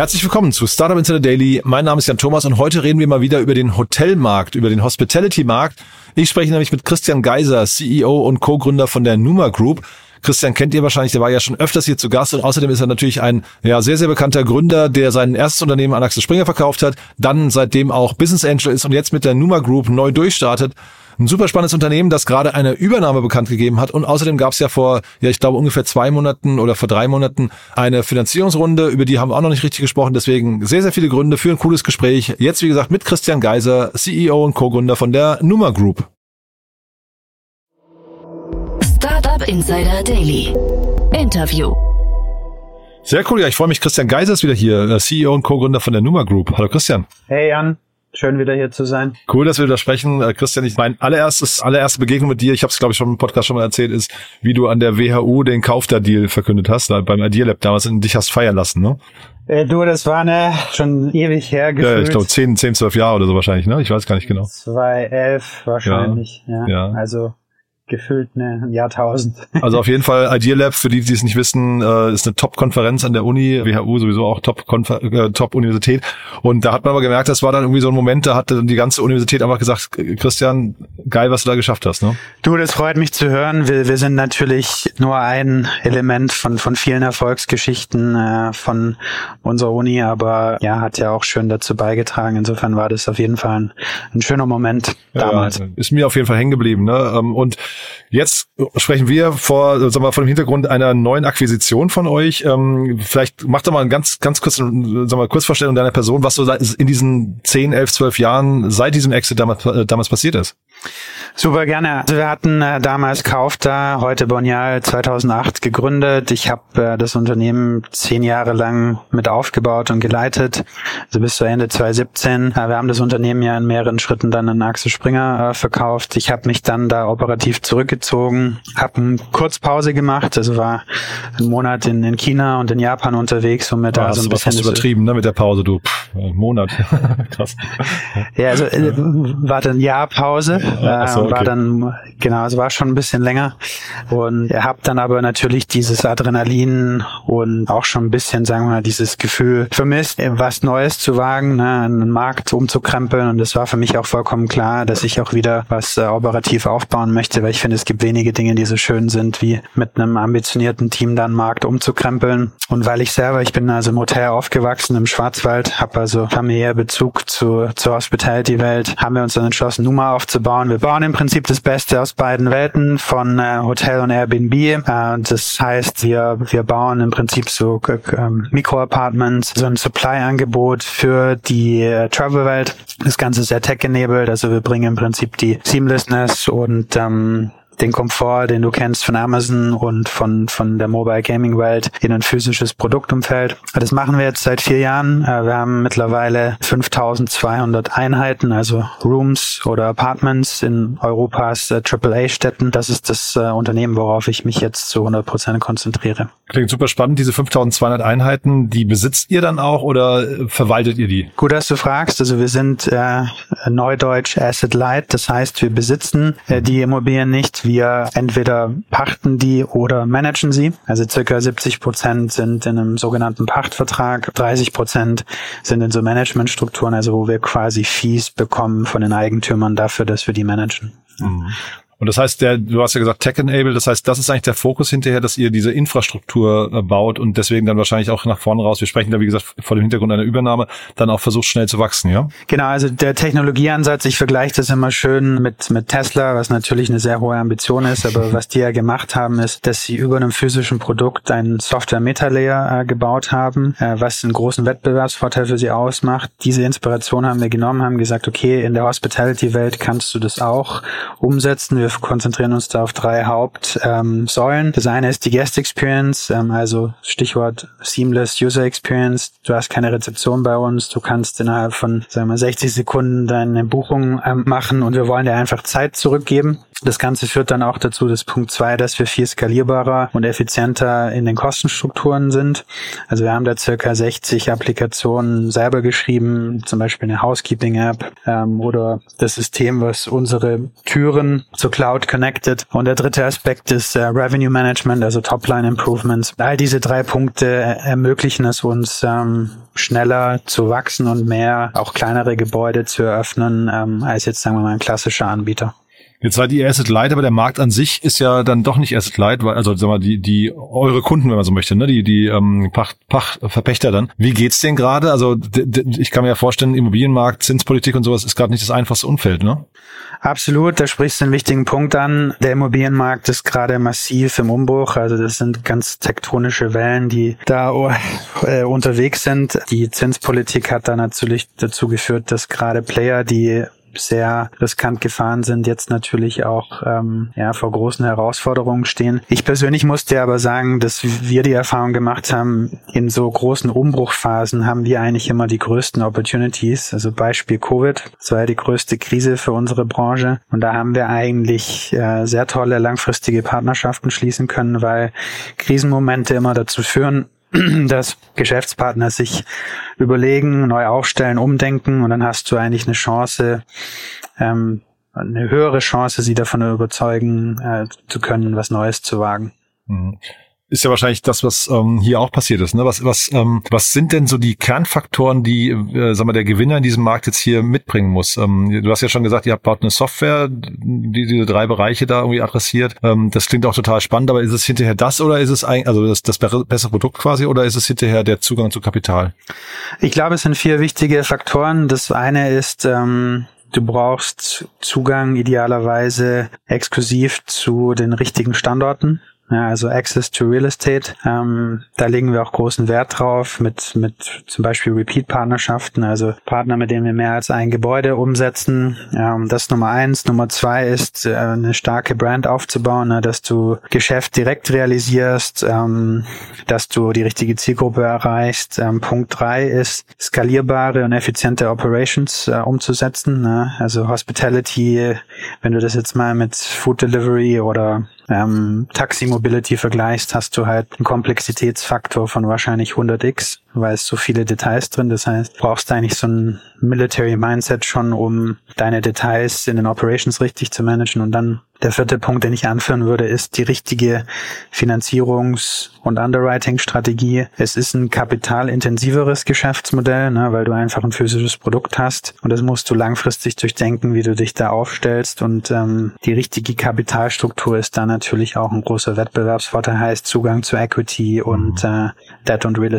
Herzlich willkommen zu Startup Insider Daily. Mein Name ist Jan Thomas und heute reden wir mal wieder über den Hotelmarkt, über den Hospitality-Markt. Ich spreche nämlich mit Christian Geiser, CEO und Co-Gründer von der Numa Group. Christian kennt ihr wahrscheinlich, der war ja schon öfters hier zu Gast und außerdem ist er natürlich ein ja, sehr, sehr bekannter Gründer, der sein erstes Unternehmen an Axel Springer verkauft hat, dann seitdem auch Business Angel ist und jetzt mit der Numa Group neu durchstartet. Ein super spannendes Unternehmen, das gerade eine Übernahme bekannt gegeben hat. Und außerdem gab es ja vor, ja, ich glaube ungefähr zwei Monaten oder vor drei Monaten eine Finanzierungsrunde. Über die haben wir auch noch nicht richtig gesprochen. Deswegen sehr, sehr viele Gründe für ein cooles Gespräch. Jetzt, wie gesagt, mit Christian Geiser, CEO und Co-Gründer von der Numa Group. Startup Insider Daily. Interview. Sehr cool, ja, ich freue mich. Christian Geiser ist wieder hier, äh, CEO und Co-Gründer von der Numa Group. Hallo Christian. Hey Jan, Schön wieder hier zu sein. Cool, dass wir wieder sprechen. Äh, Christian, ich mein allererstes, allererste Begegnung mit dir, ich habe es glaube ich schon im Podcast schon mal erzählt, ist, wie du an der WHU den Kauf der Deal verkündet hast, da beim Idea Lab damals in dich hast feiern lassen, ne? Äh, du, das war ne schon ewig her gefühlt. Ja, ich glaube 10, 10, 12 Jahre oder so wahrscheinlich, ne? Ich weiß gar nicht genau. 2011 wahrscheinlich, ja. ja. ja. Also gefühlt ne, ein Jahrtausend. Also auf jeden Fall Idea Lab, für die, die es nicht wissen, äh, ist eine Top-Konferenz an der Uni, WHU sowieso auch äh, Top-Universität. Top und da hat man aber gemerkt, das war dann irgendwie so ein Moment, da hat die ganze Universität einfach gesagt, Christian, geil, was du da geschafft hast. Ne? Du, das freut mich zu hören. Wir, wir sind natürlich nur ein Element von, von vielen Erfolgsgeschichten äh, von unserer Uni, aber ja, hat ja auch schön dazu beigetragen. Insofern war das auf jeden Fall ein, ein schöner Moment damals. Ja, ist mir auf jeden Fall hängen geblieben. Ne? Ähm, und Jetzt sprechen wir vor, sagen wir, vor dem Hintergrund einer neuen Akquisition von euch. Ähm, vielleicht macht doch mal einen ganz, ganz kurzen, sagen wir, Kurzvorstellung deiner Person, was so in diesen 10, 11, 12 Jahren seit diesem Exit damals, äh, damals passiert ist. Super gerne. Also wir hatten äh, damals Kaufda, heute Bonial 2008 gegründet. Ich habe äh, das Unternehmen zehn Jahre lang mit aufgebaut und geleitet, also bis zu Ende 2017. Äh, wir haben das Unternehmen ja in mehreren Schritten dann an Axel Springer äh, verkauft. Ich habe mich dann da operativ zurückgezogen, habe eine Kurzpause gemacht, also war einen Monat in, in China und in Japan unterwegs, um mir da so ein bisschen... Was übertrieben, ne, mit der Pause, du. Pff, Monat. Krass. Ja, also äh, war dann Jahr Pause. Ja, so, okay. War dann, genau, es war schon ein bisschen länger. Und habt dann aber natürlich dieses Adrenalin und auch schon ein bisschen, sagen wir mal, dieses Gefühl vermisst, was Neues zu wagen, ne, einen Markt umzukrempeln. Und es war für mich auch vollkommen klar, dass ich auch wieder was äh, operativ aufbauen möchte, weil ich finde, es gibt wenige Dinge, die so schön sind, wie mit einem ambitionierten Team dann Markt umzukrempeln. Und weil ich selber, ich bin also im Hotel aufgewachsen im Schwarzwald, habe also familiär Bezug zu, zur Hospitality-Welt, haben wir uns dann entschlossen, Nummer aufzubauen. Wir bauen im Prinzip das Beste aus beiden Welten von äh, Hotel und Airbnb. Äh, das heißt, wir, wir bauen im Prinzip so äh, Mikro-Apartments, so ein Supply-Angebot für die äh, Travel-Welt. Das Ganze sehr tech-enabled, also wir bringen im Prinzip die Seamlessness und ähm, den Komfort, den du kennst von Amazon und von, von der Mobile Gaming Welt in ein physisches Produktumfeld. Das machen wir jetzt seit vier Jahren. Äh, wir haben mittlerweile 5200 Einheiten, also Rooms oder Apartments in Europas AAA-Städten. Das ist das äh, Unternehmen, worauf ich mich jetzt zu 100 Prozent konzentriere. Klingt super spannend. Diese 5200 Einheiten, die besitzt ihr dann auch oder verwaltet ihr die? Gut, dass du fragst. Also wir sind äh, Neudeutsch Asset Light. Das heißt, wir besitzen äh, die Immobilien nicht. Wir entweder pachten die oder managen sie. Also circa 70 Prozent sind in einem sogenannten Pachtvertrag, 30 Prozent sind in so Managementstrukturen, also wo wir quasi Fees bekommen von den Eigentümern dafür, dass wir die managen. Mhm. Und das heißt, der, du hast ja gesagt Tech-Enabled, das heißt, das ist eigentlich der Fokus hinterher, dass ihr diese Infrastruktur äh, baut und deswegen dann wahrscheinlich auch nach vorne raus, wir sprechen da wie gesagt vor dem Hintergrund einer Übernahme, dann auch versucht schnell zu wachsen, ja? Genau, also der Technologieansatz, ich vergleiche das immer schön mit, mit Tesla, was natürlich eine sehr hohe Ambition ist, aber was die ja gemacht haben, ist, dass sie über einem physischen Produkt einen Software-Meta-Layer äh, gebaut haben, äh, was einen großen Wettbewerbsvorteil für sie ausmacht. Diese Inspiration haben wir genommen, haben gesagt, okay, in der Hospitality-Welt kannst du das auch umsetzen. Wir konzentrieren uns da auf drei Hauptsäulen. Ähm, das eine ist die Guest Experience, ähm, also Stichwort Seamless User Experience. Du hast keine Rezeption bei uns, du kannst innerhalb von sagen wir 60 Sekunden deine Buchung ähm, machen und wir wollen dir einfach Zeit zurückgeben. Das Ganze führt dann auch dazu, dass Punkt zwei, dass wir viel skalierbarer und effizienter in den Kostenstrukturen sind. Also wir haben da circa 60 Applikationen selber geschrieben, zum Beispiel eine Housekeeping-App ähm, oder das System, was unsere Türen zur Cloud connected. Und der dritte Aspekt ist äh, Revenue Management, also Topline Improvements. All diese drei Punkte ermöglichen es uns, ähm, schneller zu wachsen und mehr auch kleinere Gebäude zu eröffnen, ähm, als jetzt sagen wir mal ein klassischer Anbieter. Jetzt seid ihr Asset Light, aber der Markt an sich ist ja dann doch nicht Asset Light, weil, also sagen wir die, die eure Kunden, wenn man so möchte, ne, die, die ähm, Pacht, Pachtverpächter dann. Wie geht's denen gerade? Also ich kann mir ja vorstellen, Immobilienmarkt, Zinspolitik und sowas ist gerade nicht das einfachste Umfeld, ne? Absolut, da sprichst du einen wichtigen Punkt an. Der Immobilienmarkt ist gerade massiv im Umbruch. Also das sind ganz tektonische Wellen, die da äh, unterwegs sind. Die Zinspolitik hat da natürlich dazu geführt, dass gerade Player, die sehr riskant gefahren sind, jetzt natürlich auch ähm, ja, vor großen Herausforderungen stehen. Ich persönlich musste aber sagen, dass wir die Erfahrung gemacht haben, in so großen Umbruchphasen haben wir eigentlich immer die größten Opportunities. Also Beispiel Covid, das war ja die größte Krise für unsere Branche. Und da haben wir eigentlich äh, sehr tolle langfristige Partnerschaften schließen können, weil Krisenmomente immer dazu führen, dass Geschäftspartner sich überlegen, neu aufstellen, umdenken und dann hast du eigentlich eine Chance, ähm, eine höhere Chance, sie davon überzeugen äh, zu können, was Neues zu wagen. Mhm ist ja wahrscheinlich das, was ähm, hier auch passiert ist. Ne? Was, was, ähm, was sind denn so die Kernfaktoren, die, äh, sag mal, der Gewinner in diesem Markt jetzt hier mitbringen muss? Ähm, du hast ja schon gesagt, ihr habt baut eine Software, die diese drei Bereiche da irgendwie adressiert. Ähm, das klingt auch total spannend, aber ist es hinterher das oder ist es eigentlich, also das, das bessere Produkt quasi oder ist es hinterher der Zugang zu Kapital? Ich glaube, es sind vier wichtige Faktoren. Das eine ist, ähm, Du brauchst Zugang idealerweise exklusiv zu den richtigen Standorten. Ja, also Access to Real Estate. Ähm, da legen wir auch großen Wert drauf mit, mit zum Beispiel Repeat-Partnerschaften, also Partner, mit denen wir mehr als ein Gebäude umsetzen. Ähm, das Nummer eins. Nummer zwei ist, äh, eine starke Brand aufzubauen, ne, dass du Geschäft direkt realisierst, ähm, dass du die richtige Zielgruppe erreichst. Ähm, Punkt drei ist, skalierbare und effiziente Operations äh, umzusetzen. Ne? Also Hospitality, wenn du das jetzt mal mit Food Delivery oder ähm, Taxi Mobility vergleichst, hast du halt einen Komplexitätsfaktor von wahrscheinlich 100x, weil es so viele Details drin. Das heißt, brauchst du eigentlich so ein Military Mindset schon, um deine Details in den Operations richtig zu managen und dann der vierte Punkt, den ich anführen würde, ist die richtige Finanzierungs- und Underwriting-Strategie. Es ist ein kapitalintensiveres Geschäftsmodell, ne, weil du einfach ein physisches Produkt hast und das musst du langfristig durchdenken, wie du dich da aufstellst und ähm, die richtige Kapitalstruktur ist da natürlich auch ein großer Wettbewerbsvorteil, heißt Zugang zu Equity und mhm. äh, Debt- und Real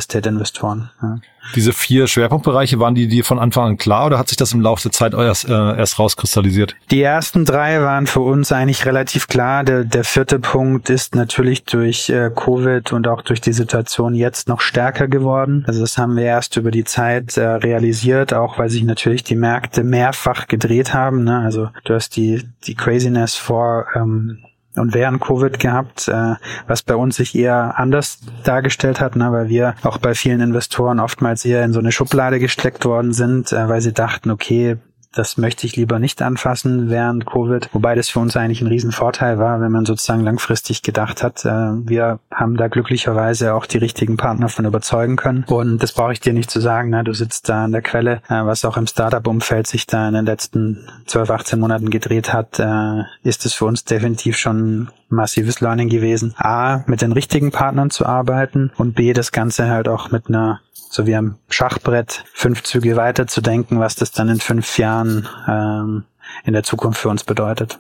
Estate-Investoren. Ja. Diese vier Schwerpunktbereiche, waren die dir von Anfang an klar oder hat sich das im Laufe der Zeit erst, äh, erst rauskristallisiert? Die ersten drei waren für uns eigentlich relativ klar. Der, der vierte Punkt ist natürlich durch äh, Covid und auch durch die Situation jetzt noch stärker geworden. Also das haben wir erst über die Zeit äh, realisiert, auch weil sich natürlich die Märkte mehrfach gedreht haben. Ne? Also du hast die, die Craziness vor ähm, und während Covid gehabt, äh, was bei uns sich eher anders dargestellt hat, ne, weil wir auch bei vielen Investoren oftmals eher in so eine Schublade gesteckt worden sind, äh, weil sie dachten, okay, das möchte ich lieber nicht anfassen während Covid, wobei das für uns eigentlich ein Riesenvorteil war, wenn man sozusagen langfristig gedacht hat. Äh, wir haben da glücklicherweise auch die richtigen Partner von überzeugen können und das brauche ich dir nicht zu sagen, ne? du sitzt da an der Quelle, äh, was auch im Startup-Umfeld sich da in den letzten 12, 18 Monaten gedreht hat, äh, ist es für uns definitiv schon massives Learning gewesen. A, mit den richtigen Partnern zu arbeiten und B, das Ganze halt auch mit einer so wie am Schachbrett fünf Züge weiter zu denken, was das dann in fünf Jahren ähm, in der Zukunft für uns bedeutet.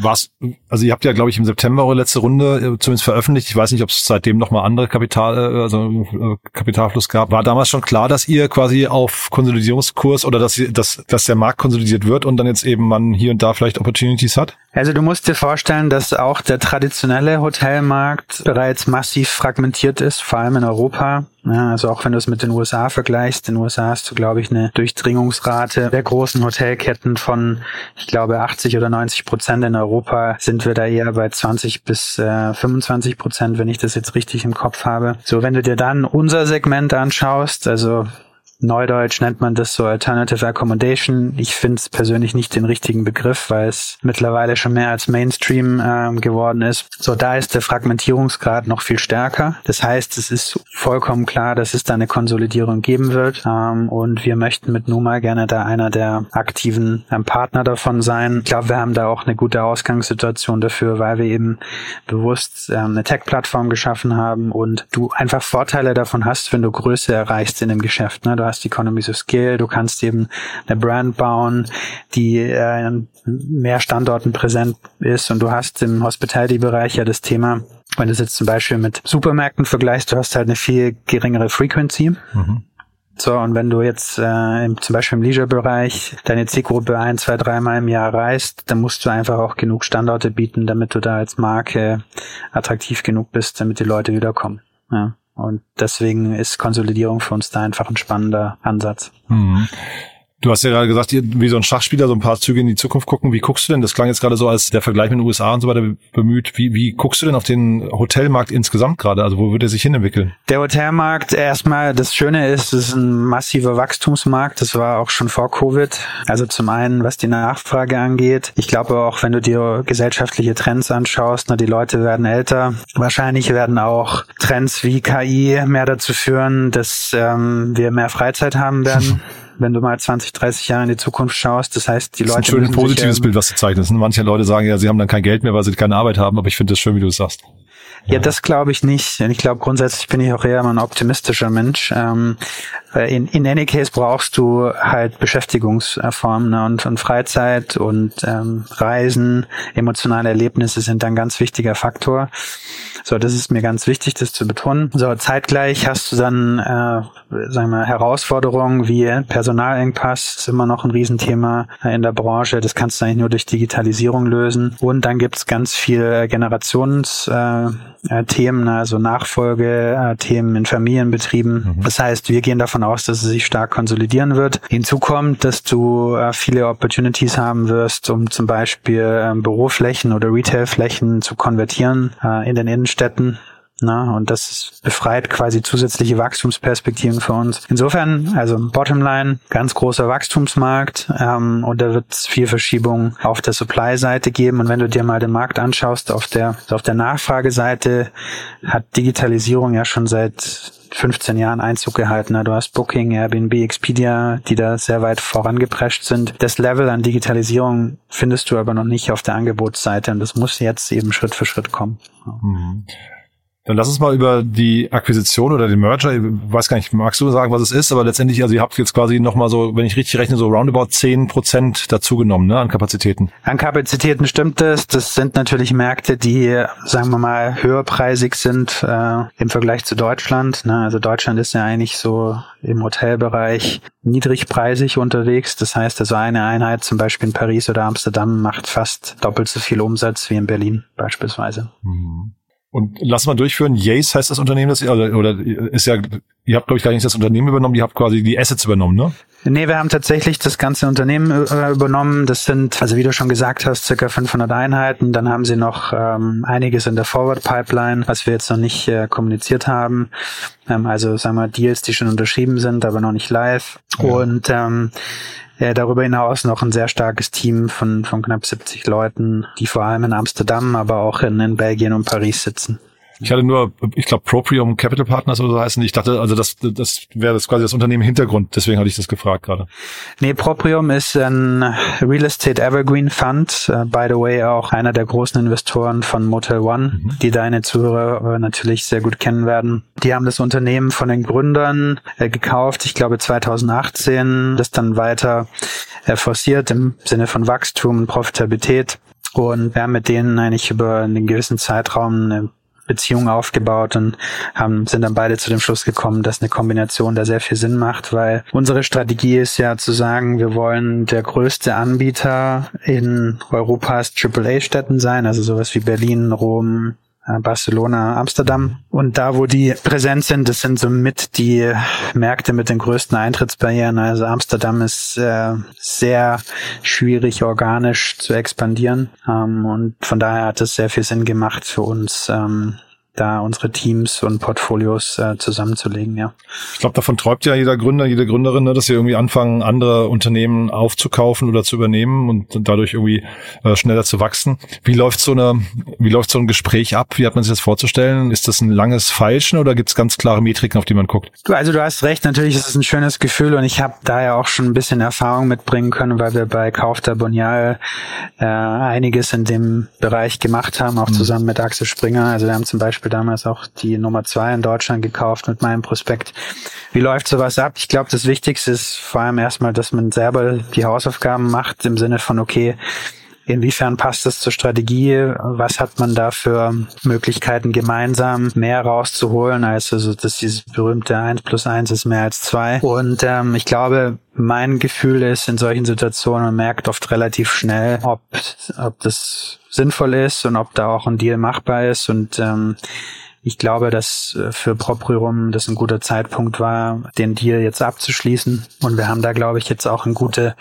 Was, also ihr habt ja, glaube ich, im September eure letzte Runde äh, zumindest veröffentlicht. Ich weiß nicht, ob es seitdem noch mal andere Kapital, äh, also äh, Kapitalfluss gab. War damals schon klar, dass ihr quasi auf Konsolidierungskurs oder dass, ihr, dass, dass der Markt konsolidiert wird und dann jetzt eben man hier und da vielleicht Opportunities hat? Also du musst dir vorstellen, dass auch der traditionelle Hotelmarkt bereits massiv fragmentiert ist, vor allem in Europa. Ja, also auch wenn du es mit den USA vergleichst, in den USA hast du, glaube ich, eine Durchdringungsrate der großen Hotelketten von, ich glaube, 80 oder 90 Prozent. In Europa sind wir da eher bei 20 bis äh, 25 Prozent, wenn ich das jetzt richtig im Kopf habe. So, wenn du dir dann unser Segment anschaust, also Neudeutsch nennt man das so Alternative Accommodation. Ich finde es persönlich nicht den richtigen Begriff, weil es mittlerweile schon mehr als Mainstream ähm, geworden ist. So, da ist der Fragmentierungsgrad noch viel stärker. Das heißt, es ist vollkommen klar, dass es da eine Konsolidierung geben wird. Ähm, und wir möchten mit Numa gerne da einer der aktiven ähm, Partner davon sein. Ich glaube, wir haben da auch eine gute Ausgangssituation dafür, weil wir eben bewusst ähm, eine Tech-Plattform geschaffen haben und du einfach Vorteile davon hast, wenn du Größe erreichst in dem Geschäft. Ne? Du hast Economies of Scale, du kannst eben eine Brand bauen, die äh, in mehr Standorten präsent ist und du hast im Hospitality-Bereich ja das Thema, wenn du es jetzt zum Beispiel mit Supermärkten vergleichst, du hast halt eine viel geringere Frequency. Mhm. So, und wenn du jetzt äh, im, zum Beispiel im Leisure-Bereich deine Zielgruppe ein, zwei, dreimal im Jahr reist, dann musst du einfach auch genug Standorte bieten, damit du da als Marke attraktiv genug bist, damit die Leute wiederkommen. Ja. Und deswegen ist Konsolidierung für uns da einfach ein spannender Ansatz. Mhm. Du hast ja gerade gesagt, wie so ein Schachspieler so ein paar Züge in die Zukunft gucken. Wie guckst du denn? Das klang jetzt gerade so als der Vergleich mit den USA und so weiter bemüht. Wie, wie guckst du denn auf den Hotelmarkt insgesamt gerade? Also wo wird er sich hinentwickeln? Der Hotelmarkt erstmal, das Schöne ist, es ist ein massiver Wachstumsmarkt. Das war auch schon vor Covid. Also zum einen, was die Nachfrage angeht. Ich glaube auch, wenn du dir gesellschaftliche Trends anschaust, na, die Leute werden älter. Wahrscheinlich werden auch Trends wie KI mehr dazu führen, dass ähm, wir mehr Freizeit haben werden. wenn du mal 20, 30 Jahre in die Zukunft schaust. Das heißt, die Leute. Das ist ein schönes positives sich, ähm, Bild, was du zeichnest. Manche Leute sagen ja, sie haben dann kein Geld mehr, weil sie keine Arbeit haben, aber ich finde das schön, wie du es sagst. Ja, das glaube ich nicht. Ich glaube, grundsätzlich bin ich auch eher ein optimistischer Mensch. Ähm, in, in any case brauchst du halt Beschäftigungsformen ne? und, und Freizeit und ähm, Reisen, emotionale Erlebnisse sind ein ganz wichtiger Faktor. So, das ist mir ganz wichtig, das zu betonen. So, zeitgleich hast du dann, äh, sagen wir, Herausforderungen wie Personalengpass, ist immer noch ein Riesenthema in der Branche. Das kannst du eigentlich nur durch Digitalisierung lösen. Und dann gibt's ganz viel Generations äh, äh, Themen, also Nachfolgethemen in Familienbetrieben. Mhm. Das heißt, wir gehen davon aus, dass es sich stark konsolidieren wird. Hinzu kommt, dass du äh, viele Opportunities haben wirst, um zum Beispiel äh, Büroflächen oder Retailflächen zu konvertieren äh, in den Innenstädten. Na, und das befreit quasi zusätzliche Wachstumsperspektiven für uns. Insofern, also Bottomline, ganz großer Wachstumsmarkt ähm, und da wird es viel Verschiebung auf der Supply-Seite geben. Und wenn du dir mal den Markt anschaust, auf der, auf der Nachfrageseite hat Digitalisierung ja schon seit 15 Jahren Einzug gehalten. Du hast Booking, Airbnb, Expedia, die da sehr weit vorangeprescht sind. Das Level an Digitalisierung findest du aber noch nicht auf der Angebotsseite und das muss jetzt eben Schritt für Schritt kommen. Mhm. Dann lass uns mal über die Akquisition oder den Merger, ich weiß gar nicht, magst du sagen, was es ist, aber letztendlich, also ihr habt jetzt quasi nochmal so, wenn ich richtig rechne, so roundabout 10 Prozent dazugenommen, ne, an Kapazitäten. An Kapazitäten stimmt es. Das sind natürlich Märkte, die, sagen wir mal, höherpreisig sind äh, im Vergleich zu Deutschland. Ne? Also Deutschland ist ja eigentlich so im Hotelbereich niedrigpreisig unterwegs. Das heißt, also eine Einheit zum Beispiel in Paris oder Amsterdam macht fast doppelt so viel Umsatz wie in Berlin beispielsweise. Mhm. Und lass mal durchführen. Yace heißt das Unternehmen, das ihr, oder, oder ist ja, ihr habt, glaube ich, gar nicht das Unternehmen übernommen, ihr habt quasi die Assets übernommen, ne? Nee, wir haben tatsächlich das ganze Unternehmen äh, übernommen. Das sind, also wie du schon gesagt hast, circa 500 Einheiten. Dann haben sie noch ähm, einiges in der Forward Pipeline, was wir jetzt noch nicht äh, kommuniziert haben. Ähm, also sagen wir Deals, die schon unterschrieben sind, aber noch nicht live. Ja. Und ähm, ja, darüber hinaus noch ein sehr starkes Team von, von knapp 70 Leuten, die vor allem in Amsterdam, aber auch in, in Belgien und Paris sitzen. Ich hatte nur, ich glaube, Proprium Capital Partners oder so heißen. Ich dachte, also das, das wäre das quasi das Unternehmen Hintergrund. Deswegen hatte ich das gefragt gerade. Nee, Proprium ist ein Real Estate Evergreen Fund. Uh, by the way, auch einer der großen Investoren von Motel One, mhm. die deine Zuhörer uh, natürlich sehr gut kennen werden. Die haben das Unternehmen von den Gründern uh, gekauft. Ich glaube 2018. Das dann weiter forciert im Sinne von Wachstum und Profitabilität. Und wir haben mit denen eigentlich über einen gewissen Zeitraum eine Beziehung aufgebaut und haben, sind dann beide zu dem Schluss gekommen, dass eine Kombination da sehr viel Sinn macht, weil unsere Strategie ist ja zu sagen, wir wollen der größte Anbieter in Europas AAA-Städten sein, also sowas wie Berlin, Rom, Barcelona, Amsterdam. Und da, wo die präsent sind, das sind somit die Märkte mit den größten Eintrittsbarrieren. Also Amsterdam ist äh, sehr schwierig organisch zu expandieren. Ähm, und von daher hat es sehr viel Sinn gemacht für uns, ähm, da unsere Teams und Portfolios äh, zusammenzulegen, ja. Ich glaube, davon träumt ja jeder Gründer, jede Gründerin, ne, dass sie irgendwie anfangen, andere Unternehmen aufzukaufen oder zu übernehmen und dadurch irgendwie äh, schneller zu wachsen. Wie läuft so eine, wie läuft so ein Gespräch ab? Wie hat man sich das vorzustellen? Ist das ein langes Feilschen oder gibt es ganz klare Metriken, auf die man guckt? Du, also du hast recht, natürlich ist es ein schönes Gefühl und ich habe da ja auch schon ein bisschen Erfahrung mitbringen können, weil wir bei Kauf der Bonial äh, einiges in dem Bereich gemacht haben, auch mhm. zusammen mit Axel Springer. Also wir haben zum Beispiel damals auch die Nummer zwei in Deutschland gekauft mit meinem Prospekt. Wie läuft sowas ab? Ich glaube, das Wichtigste ist vor allem erstmal, dass man selber die Hausaufgaben macht im Sinne von, okay, Inwiefern passt das zur Strategie? Was hat man da für Möglichkeiten, gemeinsam mehr rauszuholen, als also dass dieses berühmte 1 plus 1 ist mehr als 2. Und ähm, ich glaube, mein Gefühl ist in solchen Situationen, man merkt oft relativ schnell, ob, ob das sinnvoll ist und ob da auch ein Deal machbar ist. Und ähm, ich glaube, dass äh, für Proprium das ein guter Zeitpunkt war, den Deal jetzt abzuschließen. Und wir haben da, glaube ich, jetzt auch eine gute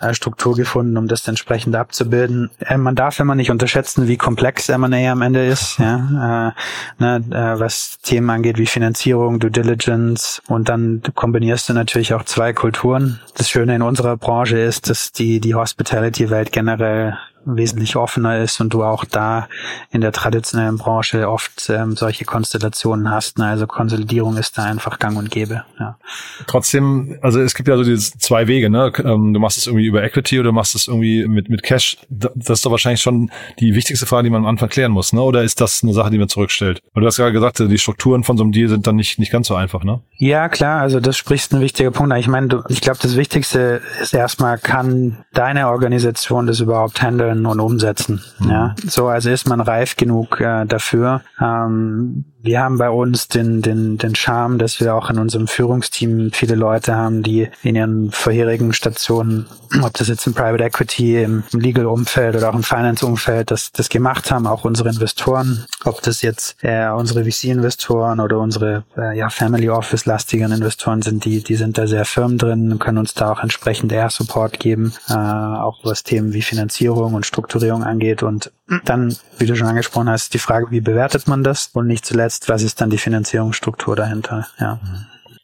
äh, Struktur gefunden, um das entsprechend abzubilden. Äh, man darf immer nicht unterschätzen, wie komplex M&A am Ende ist, ja, ne, was Themen angeht wie Finanzierung, Due Diligence und dann kombinierst du natürlich auch zwei Kulturen. Das Schöne in unserer Branche ist, dass die die Hospitality-Welt generell wesentlich offener ist und du auch da in der traditionellen Branche oft ähm, solche Konstellationen hast. Ne? Also Konsolidierung ist da einfach gang und gäbe. Ja. Trotzdem, also es gibt ja so diese zwei Wege. Ne? Ähm, du machst es irgendwie über Equity oder du machst es irgendwie mit, mit Cash. Das ist doch wahrscheinlich schon die wichtigste Frage, die man am Anfang klären muss. Ne? Oder ist das eine Sache, die man zurückstellt? Und du hast gerade gesagt, die Strukturen von so einem Deal sind dann nicht, nicht ganz so einfach. Ne? Ja, klar. Also das sprichst ein wichtiger Punkt. Ich meine, ich glaube, das Wichtigste ist erstmal, kann deine Organisation das überhaupt handeln? Können und umsetzen. Mhm. Ja, so also ist man reif genug äh, dafür. Ähm, wir haben bei uns den, den, den Charme, dass wir auch in unserem Führungsteam viele Leute haben, die in ihren vorherigen Stationen, ob das jetzt im Private Equity, im, Legal-Umfeld oder auch im Finance-Umfeld, das, das gemacht haben, auch unsere Investoren, ob das jetzt äh, unsere VC-Investoren oder unsere äh, ja, Family Office-lastigen Investoren sind, die, die sind da sehr firm drin und können uns da auch entsprechend eher Support geben, äh, auch was Themen wie Finanzierung und Strukturierung angeht. Und dann, wie du schon angesprochen hast, die Frage, wie bewertet man das? Und nicht zuletzt, was ist dann die Finanzierungsstruktur dahinter? Ja.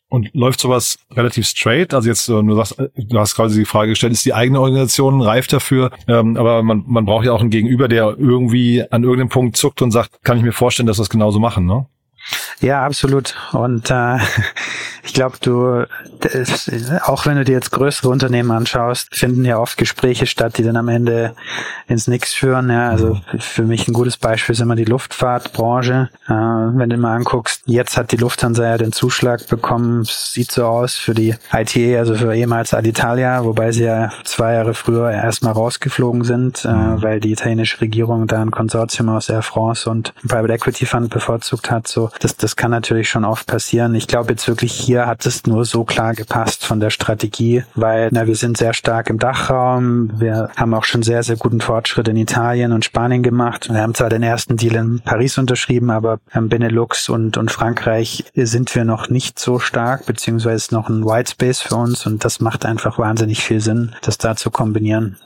Und läuft sowas relativ straight? Also jetzt, du sagst, du hast quasi die Frage gestellt, ist die eigene Organisation reif dafür? Ähm, aber man, man braucht ja auch einen Gegenüber, der irgendwie an irgendeinem Punkt zuckt und sagt, kann ich mir vorstellen, dass wir es genauso machen, ne? Ja, absolut. Und äh, ich glaube, du, das, auch wenn du dir jetzt größere Unternehmen anschaust, finden ja oft Gespräche statt, die dann am Ende ins Nix führen. Ja, also für mich ein gutes Beispiel ist immer die Luftfahrtbranche. Äh, wenn du mal anguckst, jetzt hat die Lufthansa ja den Zuschlag bekommen. Sieht so aus für die ITA, also für ehemals Alitalia, wobei sie ja zwei Jahre früher erstmal rausgeflogen sind, äh, mhm. weil die italienische Regierung da ein Konsortium aus Air France und Private Equity Fund bevorzugt hat. So das, das kann natürlich schon oft passieren. Ich glaube jetzt wirklich hier hat es nur so klar gepasst von der Strategie, weil na, wir sind sehr stark im Dachraum. Wir haben auch schon sehr, sehr guten Fortschritt in Italien und Spanien gemacht. Wir haben zwar den ersten Deal in Paris unterschrieben, aber im Benelux und, und Frankreich sind wir noch nicht so stark, beziehungsweise noch ein White Space für uns und das macht einfach wahnsinnig viel Sinn, das da zu kombinieren.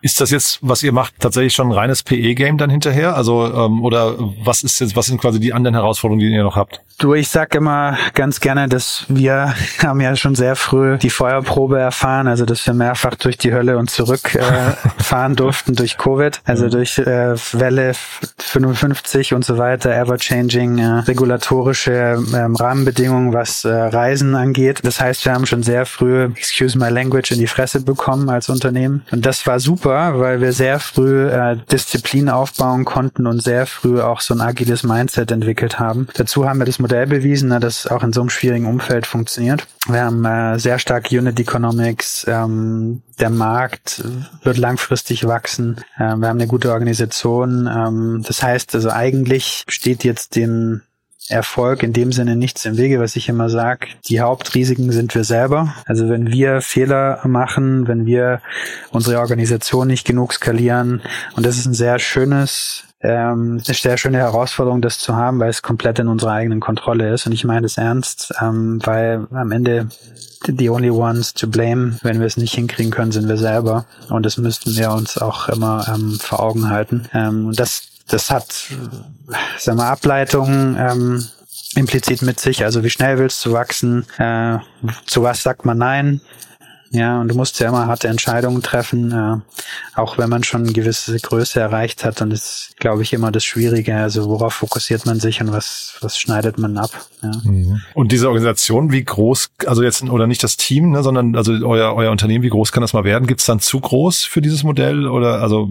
Ist das jetzt, was ihr macht, tatsächlich schon ein reines PE-Game dann hinterher? Also ähm, oder was ist jetzt, was sind quasi die anderen Herausforderungen, die ihr noch habt? Du, ich sag immer ganz gerne, dass wir haben ja schon sehr früh die Feuerprobe erfahren, also dass wir mehrfach durch die Hölle und zurück äh, fahren durften durch Covid, also durch äh, Welle 55 und so weiter, ever-changing äh, regulatorische äh, Rahmenbedingungen, was äh, Reisen angeht. Das heißt, wir haben schon sehr früh, excuse my language, in die Fresse bekommen als Unternehmen. Und das war super, weil wir sehr früh äh, Disziplin aufbauen konnten und sehr früh auch so ein agiles Mindset entwickelt haben. Dazu haben wir das Modell bewiesen, ne, das auch in so einem schwierigen Umfeld funktioniert. Wir haben äh, sehr stark Unit Economics. Ähm, der Markt wird langfristig wachsen. Äh, wir haben eine gute Organisation. Ähm, das heißt, also eigentlich steht jetzt dem Erfolg in dem Sinne nichts im Wege, was ich immer sage. Die Hauptrisiken sind wir selber. Also wenn wir Fehler machen, wenn wir unsere Organisation nicht genug skalieren, und das ist ein sehr schönes ähm, eine sehr schöne Herausforderung, das zu haben, weil es komplett in unserer eigenen Kontrolle ist. Und ich meine es ernst, ähm, weil am Ende the only ones to blame, wenn wir es nicht hinkriegen können, sind wir selber. Und das müssten wir uns auch immer ähm, vor Augen halten. Ähm, und das das hat, sagen wir, Ableitungen ähm, implizit mit sich. Also wie schnell willst du wachsen? Äh, zu was sagt man Nein? Ja, und du musst ja immer harte Entscheidungen treffen, äh, auch wenn man schon eine gewisse Größe erreicht hat. Das ist, glaube ich, immer das Schwierige. Also worauf fokussiert man sich und was, was schneidet man ab? Ja. Mhm. Und diese Organisation, wie groß, also jetzt, oder nicht das Team, ne, sondern also euer, euer Unternehmen, wie groß kann das mal werden? Gibt es dann zu groß für dieses Modell? Oder also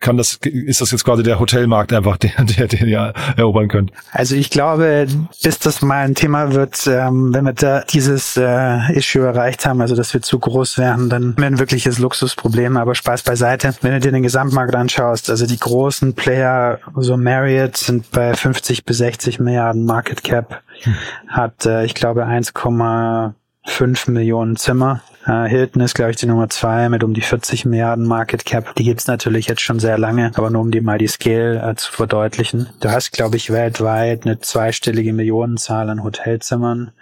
kann das, ist das jetzt quasi der Hotelmarkt einfach, der, der, den ihr erobern könnt? Also ich glaube, bis das mal ein Thema wird, ähm, wenn wir da dieses äh, Issue erreicht haben, also dass wir zu groß werden, dann wäre ein wirkliches Luxusproblem. Aber Spaß beiseite. Wenn du dir den Gesamtmarkt anschaust, also die großen Player, so Marriott, sind bei 50 bis 60 Milliarden Market Cap, hm. hat, äh, ich glaube, 1,5 Millionen Zimmer. Uh, Hilton ist, glaube ich, die Nummer zwei mit um die 40 Milliarden Market Cap. Die gibt's natürlich jetzt schon sehr lange, aber nur um dir mal die Scale uh, zu verdeutlichen. Du hast, glaube ich, weltweit eine zweistellige Millionenzahl an Hotelzimmern.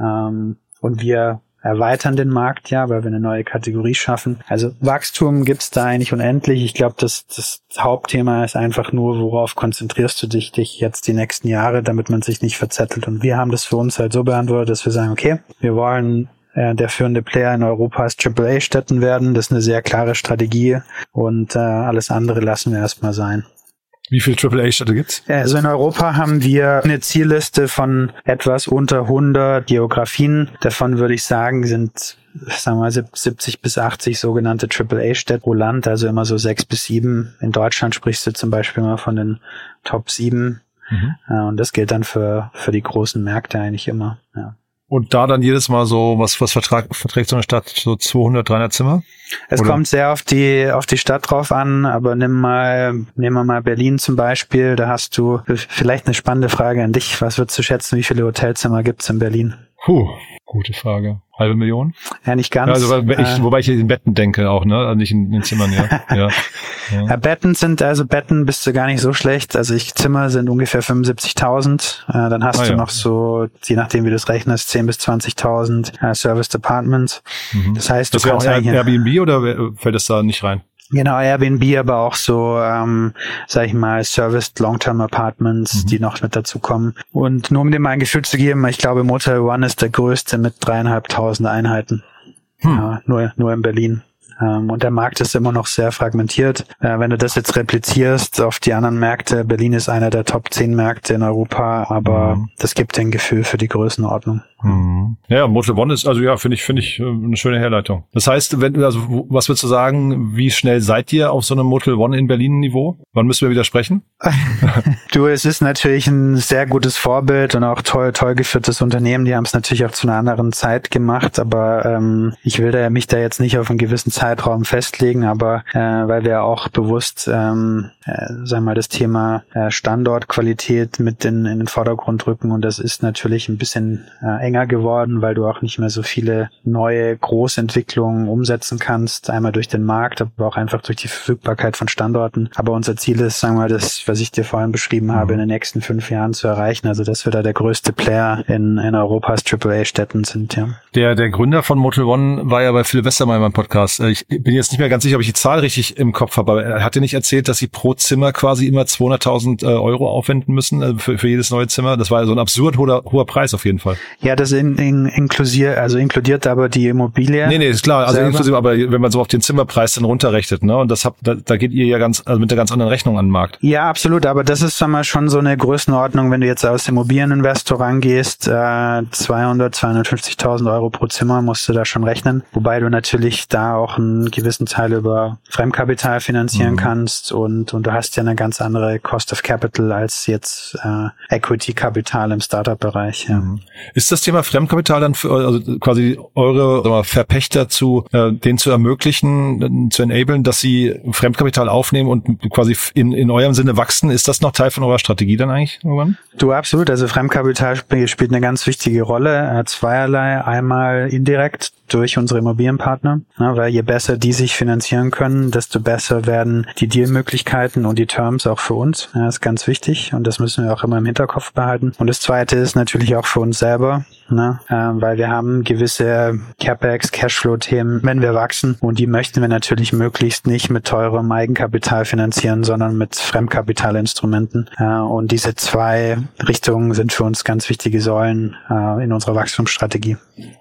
Ähm, und wir erweitern den Markt ja, weil wir eine neue Kategorie schaffen. Also Wachstum gibt's da eigentlich unendlich. Ich glaube, das, das Hauptthema ist einfach nur, worauf konzentrierst du dich, dich jetzt die nächsten Jahre, damit man sich nicht verzettelt. Und wir haben das für uns halt so beantwortet, dass wir sagen, okay, wir wollen äh, der führende Player in Europas AAA-Städten werden. Das ist eine sehr klare Strategie und äh, alles andere lassen wir erstmal sein. Wie viele AAA-Städte gibt's? Also in Europa haben wir eine Zielliste von etwas unter 100 Geografien. Davon würde ich sagen, sind sagen wir mal 70 bis 80 sogenannte AAA-Städte pro Land, also immer so sechs bis sieben. In Deutschland sprichst du zum Beispiel mal von den Top sieben. Mhm. Und das gilt dann für, für die großen Märkte eigentlich immer. Ja. Und da dann jedes Mal so, was, was vertrag, verträgt so eine Stadt? So 200, 300 Zimmer? Es Oder? kommt sehr auf die, auf die Stadt drauf an, aber nimm mal, nehmen wir mal Berlin zum Beispiel. Da hast du vielleicht eine spannende Frage an dich. Was würdest du schätzen, wie viele Hotelzimmer gibt's in Berlin? Puh, gute Frage halbe Million? Ja, nicht ganz. Also, ich, äh, wobei ich in Betten denke auch, ne? Also nicht in den Zimmern, ja. ja. ja. ja. Betten sind, also Betten bist du gar nicht so schlecht. Also ich Zimmer sind ungefähr 75.000. Äh, dann hast ah, du ja. noch so, je nachdem wie du es rechnest, 10 bis 20.000 äh, Service Departments. Mhm. Das heißt, das du kannst auch Airbnb oder fällt das da nicht rein? Genau, Airbnb, aber auch so, ähm, sag ich mal, Serviced Long-Term Apartments, mhm. die noch mit dazu kommen. Und nur um dir mal ein Gefühl zu geben, ich glaube, Motel One ist der größte mit dreieinhalbtausend Einheiten. Hm. Ja, nur, nur in Berlin. Ähm, und der Markt ist immer noch sehr fragmentiert. Äh, wenn du das jetzt replizierst auf die anderen Märkte, Berlin ist einer der Top 10 Märkte in Europa, aber mhm. das gibt ein Gefühl für die Größenordnung. Mhm. Ja, Motel One ist, also ja, finde ich, finde ich äh, eine schöne Herleitung. Das heißt, wenn, also, was würdest du sagen, wie schnell seid ihr auf so einem Motel One in Berlin Niveau? Wann müssen wir wieder sprechen? du, es ist natürlich ein sehr gutes Vorbild und auch toll, toll geführtes Unternehmen. Die haben es natürlich auch zu einer anderen Zeit gemacht, aber ähm, ich will da mich da jetzt nicht auf einen gewissen Zeitraum festlegen, aber äh, weil wir auch bewusst, ähm, äh, sagen wir mal, das Thema äh, Standortqualität mit in, in den Vordergrund rücken und das ist natürlich ein bisschen äh, enger geworden, weil du auch nicht mehr so viele neue Großentwicklungen umsetzen kannst. Einmal durch den Markt, aber auch einfach durch die Verfügbarkeit von Standorten. Aber unser Ziel ist, sagen wir, das, was ich dir vorhin beschrieben habe, in den nächsten fünf Jahren zu erreichen. Also, dass wir da der größte Player in, in Europas AAA-Städten sind, ja. Der, der Gründer von Motel One war ja bei Phil Westermeier in meinem Podcast. Ich bin jetzt nicht mehr ganz sicher, ob ich die Zahl richtig im Kopf habe, aber er hat dir nicht erzählt, dass sie pro Zimmer quasi immer 200.000 äh, Euro aufwenden müssen äh, für, für jedes neue Zimmer. Das war so ein absurd hoher, hoher Preis auf jeden Fall. Ja, das in, in, inklusiert, also inkludiert aber die Immobilie. Nee, nee, ist klar, also inklusive, aber wenn man so auf den Zimmerpreis dann runterrechnet, ne, und das habt, da, da geht ihr ja ganz, also mit der ganz anderen Rechnung an den Markt. Ja, absolut, aber das ist wir, schon so eine Größenordnung, wenn du jetzt aus Immobilieninvestor rangehst, äh, 200, 250.000 Euro pro Zimmer musst du da schon rechnen, wobei du natürlich da auch einen gewissen Teil über Fremdkapital finanzieren mhm. kannst und, und du hast ja eine ganz andere Cost of Capital als jetzt äh, Equity-Kapital im Startup-Bereich. Ja. Mhm. Ist das Thema Fremdkapital dann für also quasi eure mal, Verpächter zu, äh, den zu ermöglichen, zu enablen, dass sie Fremdkapital aufnehmen und quasi in, in eurem Sinne wachsen? Ist das noch Teil von eurer Strategie dann eigentlich irgendwann? Du absolut. Also Fremdkapital spielt eine ganz wichtige Rolle. Äh, zweierlei. Einmal indirekt durch unsere Immobilienpartner, ne, weil je besser die sich finanzieren können, desto besser werden die Dealmöglichkeiten und die Terms auch für uns. Ja, ist ganz wichtig und das müssen wir auch immer im Hinterkopf behalten. Und das zweite ist natürlich auch für uns selber. Ne? äh, weil wir haben gewisse CapEx, Cashflow-Themen, wenn wir wachsen und die möchten wir natürlich möglichst nicht mit teurem Eigenkapital finanzieren, sondern mit Fremdkapitalinstrumenten. Äh, und diese zwei Richtungen sind für uns ganz wichtige Säulen äh, in unserer Wachstumsstrategie.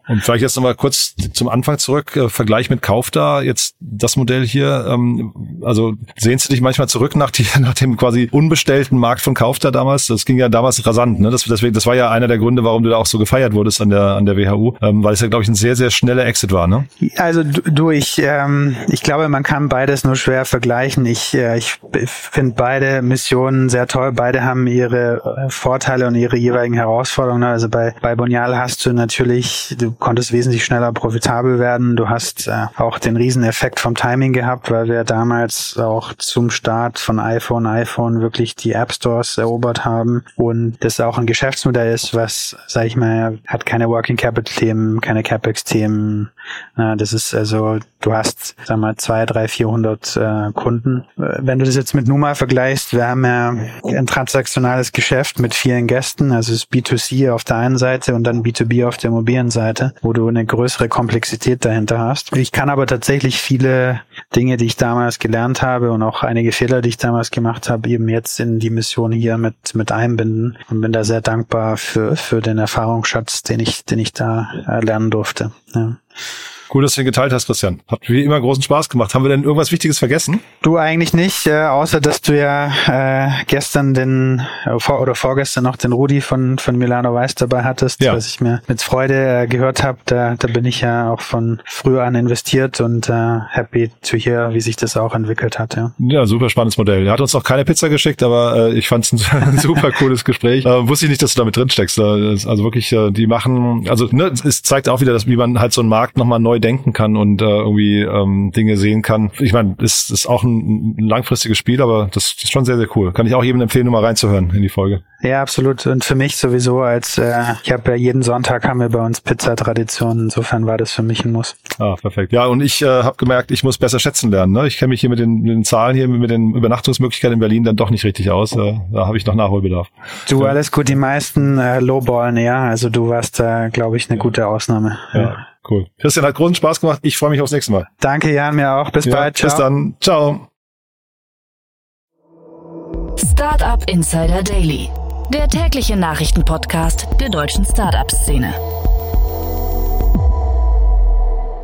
Und vielleicht jetzt nochmal kurz zum Anfang zurück, äh, Vergleich mit Kaufda, jetzt das Modell hier, ähm, also sehnst du dich manchmal zurück nach, die, nach dem quasi unbestellten Markt von Kaufda damals? Das ging ja damals rasant, ne? Das, deswegen, das war ja einer der Gründe, warum du da auch so gefeiert wurdest an der, an der WHU, ähm, weil es ja, glaube ich, ein sehr, sehr schneller Exit war, ne? Also du, ich, ähm, ich glaube, man kann beides nur schwer vergleichen. Ich, äh, ich finde beide Missionen sehr toll. Beide haben ihre äh, Vorteile und ihre jeweiligen Herausforderungen. Also bei, bei Bonial hast du natürlich, du konntest wesentlich schneller profitabel werden. Du hast äh, auch den Rieseneffekt vom Timing gehabt, weil wir damals auch zum Start von iPhone, iPhone wirklich die App Stores erobert haben und das auch ein Geschäftsmodell ist, was, sag ich mal, hat keine Working Capital Themen, keine CapEx Themen. Das ist also, du hast, sag mal, zwei, drei, vierhundert äh, Kunden. Wenn du das jetzt mit Numa vergleichst, wir haben ja ein transaktionales Geschäft mit vielen Gästen, also es ist B2C auf der einen Seite und dann B2B auf der mobilen Seite, wo du eine größere Komplexität dahinter hast. Ich kann aber tatsächlich viele Dinge, die ich damals gelernt habe und auch einige Fehler, die ich damals gemacht habe, eben jetzt in die Mission hier mit, mit einbinden und bin da sehr dankbar für, für den Erfahrungsschatz, den ich, den ich da lernen durfte. Ja. Cool, dass du ihn geteilt hast, Christian. Hat wie immer großen Spaß gemacht. Haben wir denn irgendwas Wichtiges vergessen? Du eigentlich nicht, äh, außer dass du ja äh, gestern den äh, vor, oder vorgestern noch den Rudi von von Milano Weiß dabei hattest, ja. was ich mir mit Freude äh, gehört habe. Da, da bin ich ja auch von früher an investiert und äh, happy to hear, wie sich das auch entwickelt hat. Ja, ja super spannendes Modell. Er hat uns noch keine Pizza geschickt, aber äh, ich fand es ein, super cooles Gespräch. Äh, wusste ich nicht, dass du damit drin steckst. Also wirklich, äh, die machen, also ne, es zeigt auch wieder, dass wie man halt so einen Markt nochmal neu denken kann und äh, irgendwie ähm, Dinge sehen kann. Ich meine, es ist auch ein, ein langfristiges Spiel, aber das ist schon sehr, sehr cool. Kann ich auch jedem empfehlen, nur mal reinzuhören in die Folge. Ja, absolut. Und für mich sowieso als äh, ich habe ja jeden Sonntag haben wir bei uns Pizza-Tradition. Insofern war das für mich ein Muss. Ah, perfekt. Ja, und ich äh, habe gemerkt, ich muss besser schätzen lernen. Ne? Ich kenne mich hier mit den, mit den Zahlen hier, mit den Übernachtungsmöglichkeiten in Berlin dann doch nicht richtig aus. Äh, da habe ich noch Nachholbedarf. Du, alles gut. Die meisten äh, Lowballen, ja. Also du warst da, äh, glaube ich, eine gute Ausnahme. Ja. Cool. Christian hat großen Spaß gemacht. Ich freue mich aufs nächste Mal. Danke, Jan, mir auch. Bis ja, bald. Ciao. Bis dann. Ciao. Startup Insider Daily, der tägliche Nachrichtenpodcast der deutschen Startup-Szene.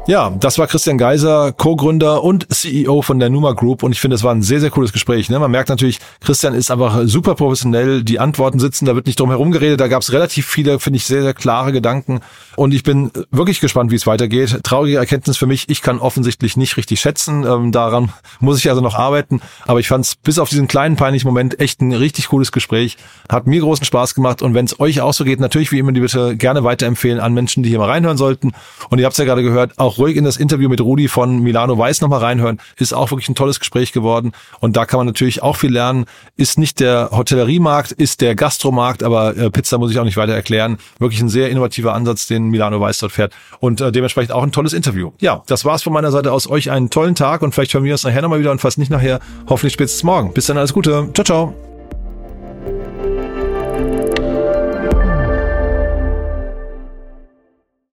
Ja, das war Christian Geiser, Co-Gründer und CEO von der Numa Group und ich finde, es war ein sehr, sehr cooles Gespräch. Ne? Man merkt natürlich, Christian ist einfach super professionell, die Antworten sitzen, da wird nicht drum herum geredet, da gab es relativ viele, finde ich, sehr, sehr klare Gedanken und ich bin wirklich gespannt, wie es weitergeht. Traurige Erkenntnis für mich, ich kann offensichtlich nicht richtig schätzen, ähm, daran muss ich also noch arbeiten, aber ich fand es bis auf diesen kleinen peinlichen Moment echt ein richtig cooles Gespräch, hat mir großen Spaß gemacht und wenn es euch auch so geht, natürlich wie immer die bitte gerne weiterempfehlen an Menschen, die hier mal reinhören sollten und ihr habt es ja gerade gehört, auch ruhig in das Interview mit Rudi von Milano Weiß nochmal reinhören. Ist auch wirklich ein tolles Gespräch geworden. Und da kann man natürlich auch viel lernen. Ist nicht der Hotelleriemarkt, ist der Gastromarkt, aber äh, Pizza muss ich auch nicht weiter erklären. Wirklich ein sehr innovativer Ansatz, den Milano Weiß dort fährt. Und äh, dementsprechend auch ein tolles Interview. Ja, das war's von meiner Seite aus. Euch einen tollen Tag und vielleicht hören wir uns nachher nochmal wieder und fast nicht nachher. Hoffentlich spätestens morgen. Bis dann, alles Gute. Ciao, ciao.